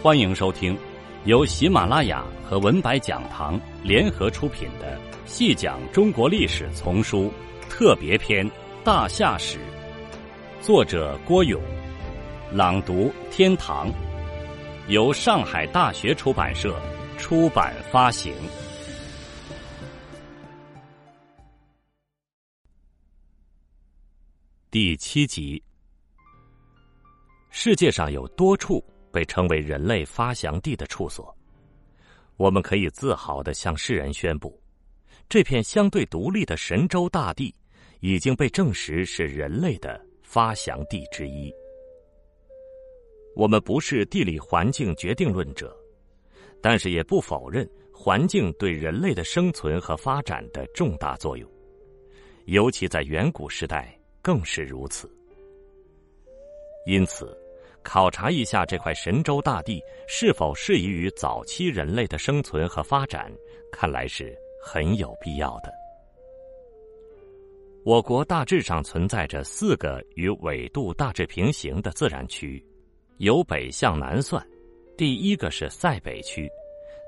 欢迎收听由喜马拉雅和文白讲堂联合出品的《细讲中国历史丛书特别篇·大夏史》，作者郭勇，朗读天堂，由上海大学出版社出版发行。第七集：世界上有多处。被称为人类发祥地的处所，我们可以自豪的向世人宣布，这片相对独立的神州大地已经被证实是人类的发祥地之一。我们不是地理环境决定论者，但是也不否认环境对人类的生存和发展的重大作用，尤其在远古时代更是如此。因此。考察一下这块神州大地是否适宜于早期人类的生存和发展，看来是很有必要的。我国大致上存在着四个与纬度大致平行的自然区，由北向南算，第一个是塞北区，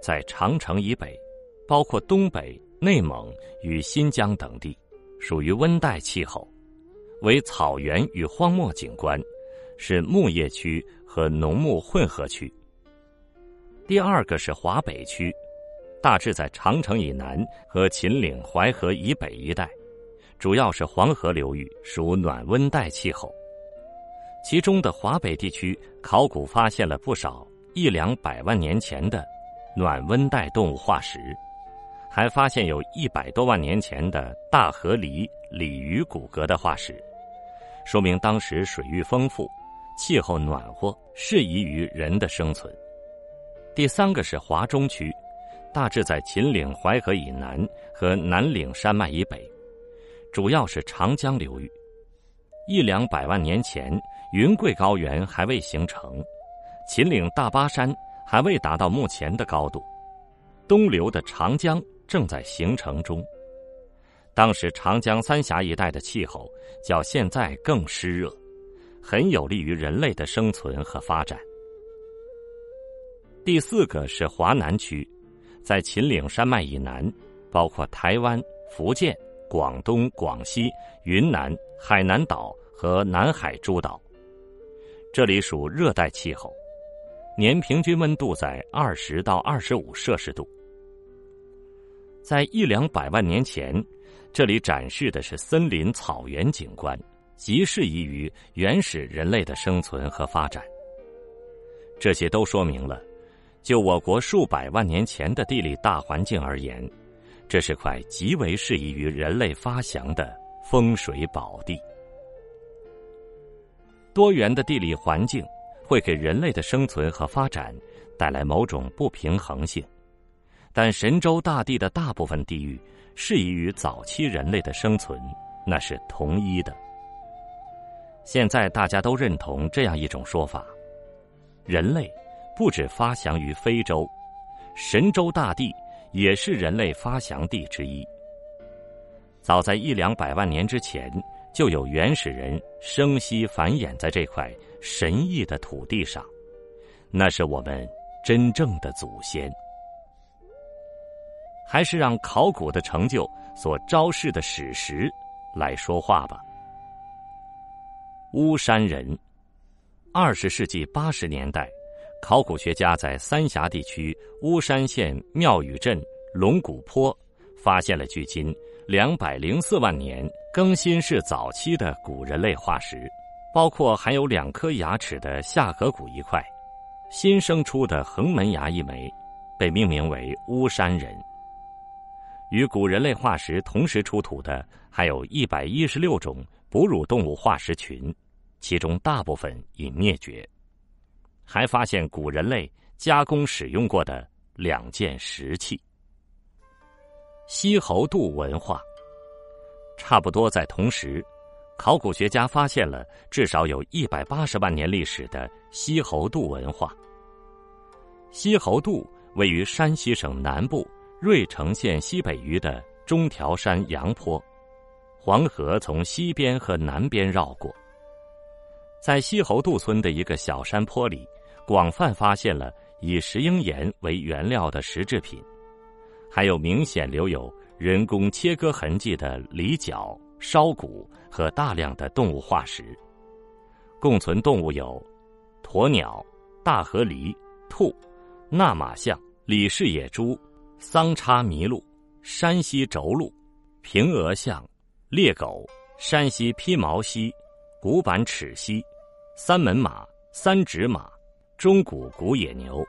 在长城以北，包括东北、内蒙与新疆等地，属于温带气候，为草原与荒漠景观。是牧业区和农牧混合区。第二个是华北区，大致在长城以南和秦岭淮河以北一带，主要是黄河流域，属暖温带气候。其中的华北地区，考古发现了不少一两百万年前的暖温带动物化石，还发现有一百多万年前的大河狸、鲤鱼骨骼的化石，说明当时水域丰富。气候暖和，适宜于人的生存。第三个是华中区，大致在秦岭淮河以南和南岭山脉以北，主要是长江流域。一两百万年前，云贵高原还未形成，秦岭大巴山还未达到目前的高度，东流的长江正在形成中。当时长江三峡一带的气候较现在更湿热。很有利于人类的生存和发展。第四个是华南区，在秦岭山脉以南，包括台湾、福建、广东、广西、云南、海南岛和南海诸岛。这里属热带气候，年平均温度在二十到二十五摄氏度。在一两百万年前，这里展示的是森林草原景观。极适宜于原始人类的生存和发展。这些都说明了，就我国数百万年前的地理大环境而言，这是块极为适宜于人类发祥的风水宝地。多元的地理环境会给人类的生存和发展带来某种不平衡性，但神州大地的大部分地域适宜于早期人类的生存，那是同一的。现在大家都认同这样一种说法：人类不止发祥于非洲，神州大地也是人类发祥地之一。早在一两百万年之前，就有原始人生息繁衍在这块神异的土地上，那是我们真正的祖先。还是让考古的成就所昭示的史实来说话吧。巫山人，二十世纪八十年代，考古学家在三峡地区巫山县庙宇镇龙骨坡发现了距今两百零四万年更新世早期的古人类化石，包括含有两颗牙齿的下颌骨一块，新生出的横门牙一枚，被命名为巫山人。与古人类化石同时出土的还有一百一十六种。哺乳动物化石群，其中大部分已灭绝。还发现古人类加工使用过的两件石器。西侯渡文化，差不多在同时，考古学家发现了至少有一百八十万年历史的西侯渡文化。西侯渡位于山西省南部芮城县西北隅的中条山阳坡。黄河从西边和南边绕过，在西侯渡村的一个小山坡里，广泛发现了以石英岩为原料的石制品，还有明显留有人工切割痕迹的犁角、烧骨和大量的动物化石。共存动物有鸵鸟、大河狸、兔、纳马象、李氏野猪、桑叉麋鹿、山西轴鹿、平额象、猎狗、山西披毛犀、古板齿犀、三门马、三指马、中古古野牛、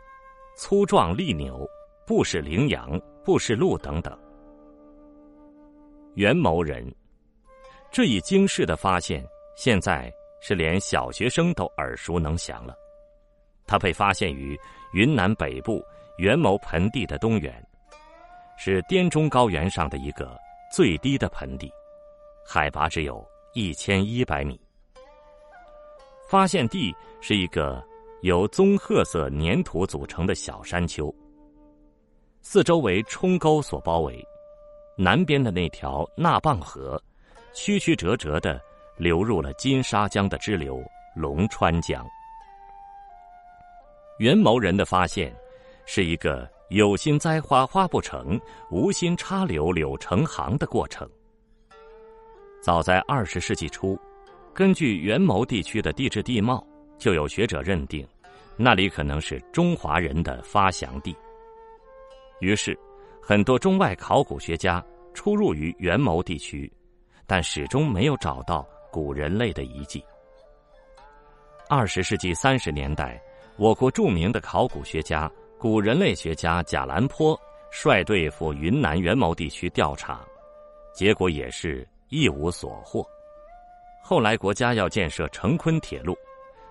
粗壮利牛、布氏羚羊、布氏鹿等等。元谋人这一惊世的发现，现在。是连小学生都耳熟能详了。它被发现于云南北部元谋盆地的东缘，是滇中高原上的一个最低的盆地，海拔只有一千一百米。发现地是一个由棕褐色粘土组成的小山丘，四周为冲沟所包围，南边的那条纳蚌河，曲曲折折的。流入了金沙江的支流龙川江。元谋人的发现，是一个有心栽花花不成，无心插柳柳成行的过程。早在二十世纪初，根据元谋地区的地质地貌，就有学者认定，那里可能是中华人的发祥地。于是，很多中外考古学家出入于元谋地区，但始终没有找到。古人类的遗迹。二十世纪三十年代，我国著名的考古学家、古人类学家贾兰坡率队赴云南元谋地区调查，结果也是一无所获。后来国家要建设成昆铁路，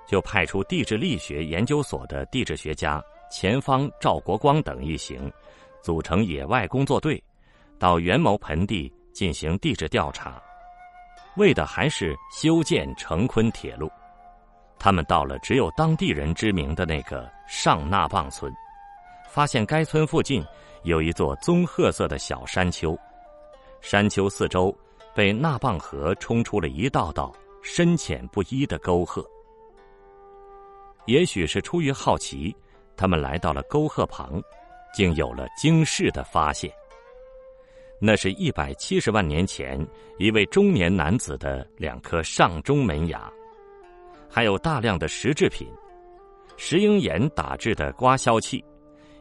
就派出地质力学研究所的地质学家钱方、赵国光等一行，组成野外工作队，到元谋盆地进行地质调查。为的还是修建成昆铁路，他们到了只有当地人知名的那个上那棒村，发现该村附近有一座棕褐色的小山丘，山丘四周被纳蚌河冲出了一道道深浅不一的沟壑。也许是出于好奇，他们来到了沟壑旁，竟有了惊世的发现。那是一百七十万年前一位中年男子的两颗上中门牙，还有大量的石制品，石英岩打制的刮削器，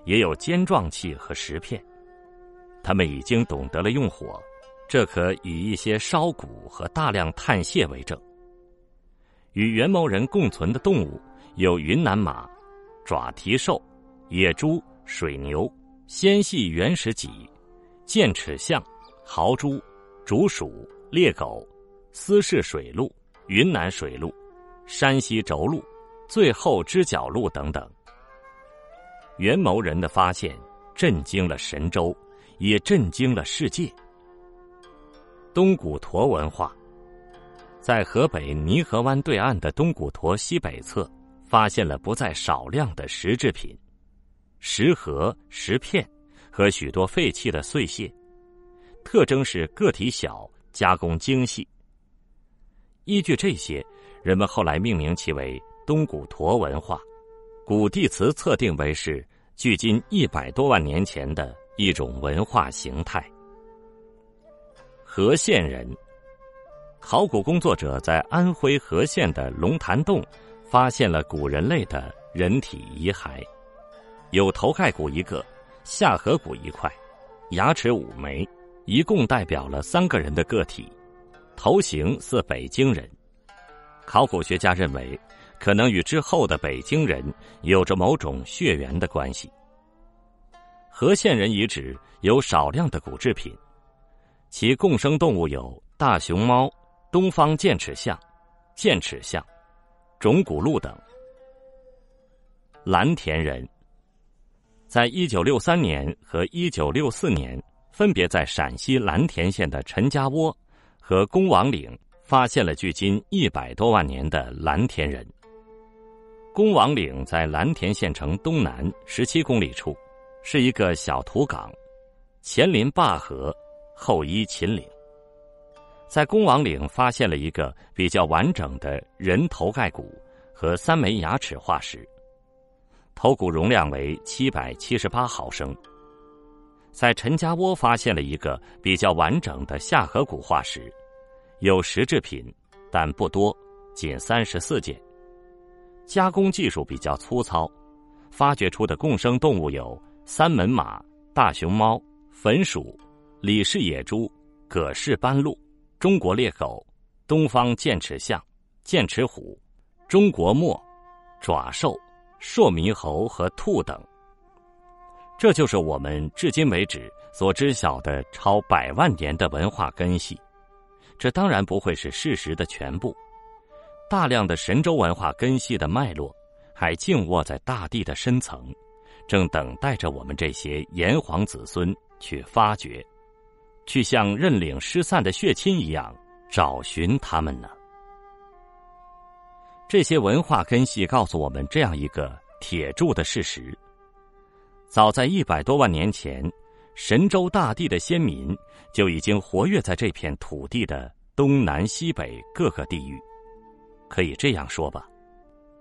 也有尖状器和石片。他们已经懂得了用火，这可以一些烧骨和大量碳屑为证。与元谋人共存的动物有云南马、爪蹄兽、野猪、水牛、纤细原始脊。剑齿象、豪猪、竹鼠、猎狗、斯氏水鹿、云南水鹿、山西轴鹿、最后只角鹿等等。元谋人的发现震惊了神州，也震惊了世界。东古陀文化在河北泥河湾对岸的东古陀西北侧，发现了不在少量的石制品、石盒、石片。和许多废弃的碎屑，特征是个体小、加工精细。依据这些，人们后来命名其为东古陀文化，古地词测定为是距今一百多万年前的一种文化形态。和县人，考古工作者在安徽和县的龙潭洞发现了古人类的人体遗骸，有头盖骨一个。下颌骨一块，牙齿五枚，一共代表了三个人的个体，头型似北京人。考古学家认为，可能与之后的北京人有着某种血缘的关系。和县人遗址有少量的骨制品，其共生动物有大熊猫、东方剑齿象、剑齿象、种骨鹿等。蓝田人。在一九六三年和一九六四年，分别在陕西蓝田县的陈家窝和公王岭发现了距今一百多万年的蓝田人。公王岭在蓝田县城东南十七公里处，是一个小土港，前临灞河，后依秦岭。在公王岭发现了一个比较完整的人头盖骨和三枚牙齿化石。头骨容量为七百七十八毫升。在陈家窝发现了一个比较完整的下颌骨化石，有石制品，但不多，仅三十四件。加工技术比较粗糙，发掘出的共生动物有三门马、大熊猫、粉鼠、李氏野猪、葛氏斑鹿、中国猎狗、东方剑齿象、剑齿虎、中国貘、爪兽、硕猕猴和兔等。这就是我们至今为止所知晓的超百万年的文化根系，这当然不会是事实的全部。大量的神州文化根系的脉络，还静卧在大地的深层，正等待着我们这些炎黄子孙去发掘，去像认领失散的血亲一样找寻他们呢。这些文化根系告诉我们这样一个铁铸的事实。早在一百多万年前，神州大地的先民就已经活跃在这片土地的东南西北各个地域。可以这样说吧，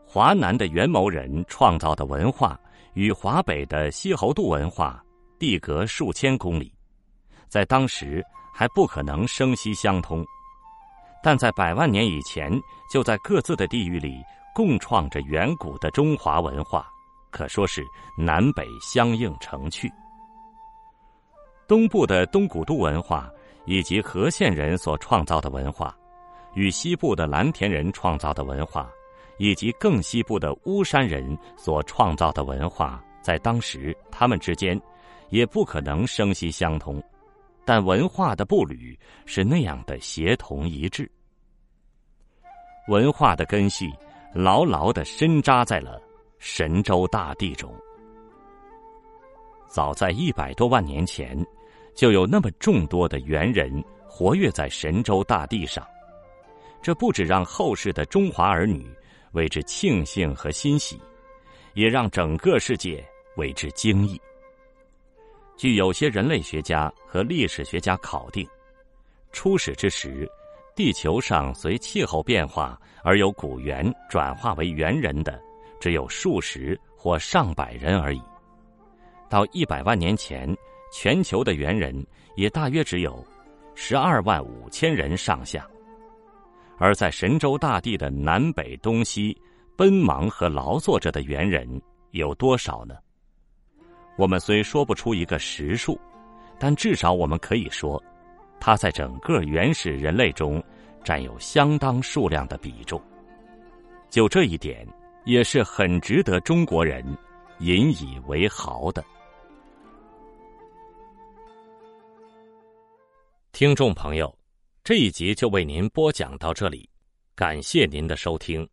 华南的元谋人创造的文化与华北的西侯度文化地隔数千公里，在当时还不可能生息相通，但在百万年以前，就在各自的地域里共创着远古的中华文化。可说是南北相映成趣。东部的东古都文化以及河县人所创造的文化，与西部的蓝田人创造的文化，以及更西部的巫山人所创造的文化，在当时他们之间也不可能生息相通，但文化的步履是那样的协同一致，文化的根系牢牢的深扎在了。神州大地中，早在一百多万年前，就有那么众多的猿人活跃在神州大地上。这不止让后世的中华儿女为之庆幸和欣喜，也让整个世界为之惊异。据有些人类学家和历史学家考定，初始之时，地球上随气候变化而由古猿转化为猿人的。只有数十或上百人而已。到一百万年前，全球的猿人也大约只有十二万五千人上下。而在神州大地的南北东西奔忙和劳作着的猿人有多少呢？我们虽说不出一个实数，但至少我们可以说，它在整个原始人类中占有相当数量的比重。就这一点。也是很值得中国人引以为豪的。听众朋友，这一集就为您播讲到这里，感谢您的收听。